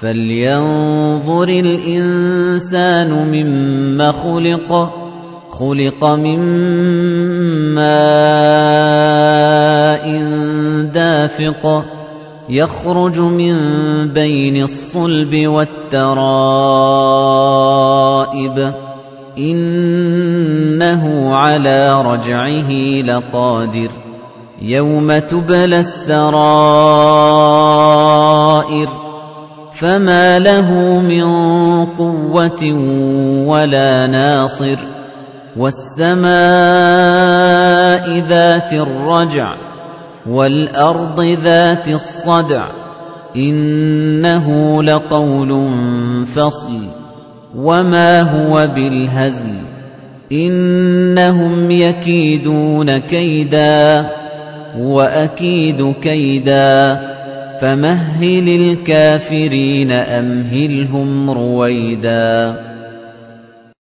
فَلْيَنظُرِ الْإِنسَانُ مِمَّ خُلِقَ خُلِقَ مِن مَّاءٍ دَافِقٍ يَخْرُجُ مِن بَيْنِ الصُّلْبِ وَالتَّرَائِبِ إِنَّهُ عَلَىٰ رَجْعِهِ لَقَادِرٌ. يَوْمَ تُبْلَى السَّرَائِرُ فَمَا لَهُ مِن قُوَّةٍ وَلَا نَاصِرٍ وَالسَّمَاءِ ذَاتِ الرَّجْعِ وَالْأَرْضِ ذَاتِ الصَّدْعِ إِنَّهُ لَقَوْلٌ فَصْلٌ وَمَا هُوَ بِالْهَزْلِ إِنَّهُمْ يَكِيدُونَ كَيْدًا وَأَكِيدُ كَيْدًا فَمَهِّلِ الْكَافِرِينَ أَمْهِلْهُمْ رُوَيْدًا.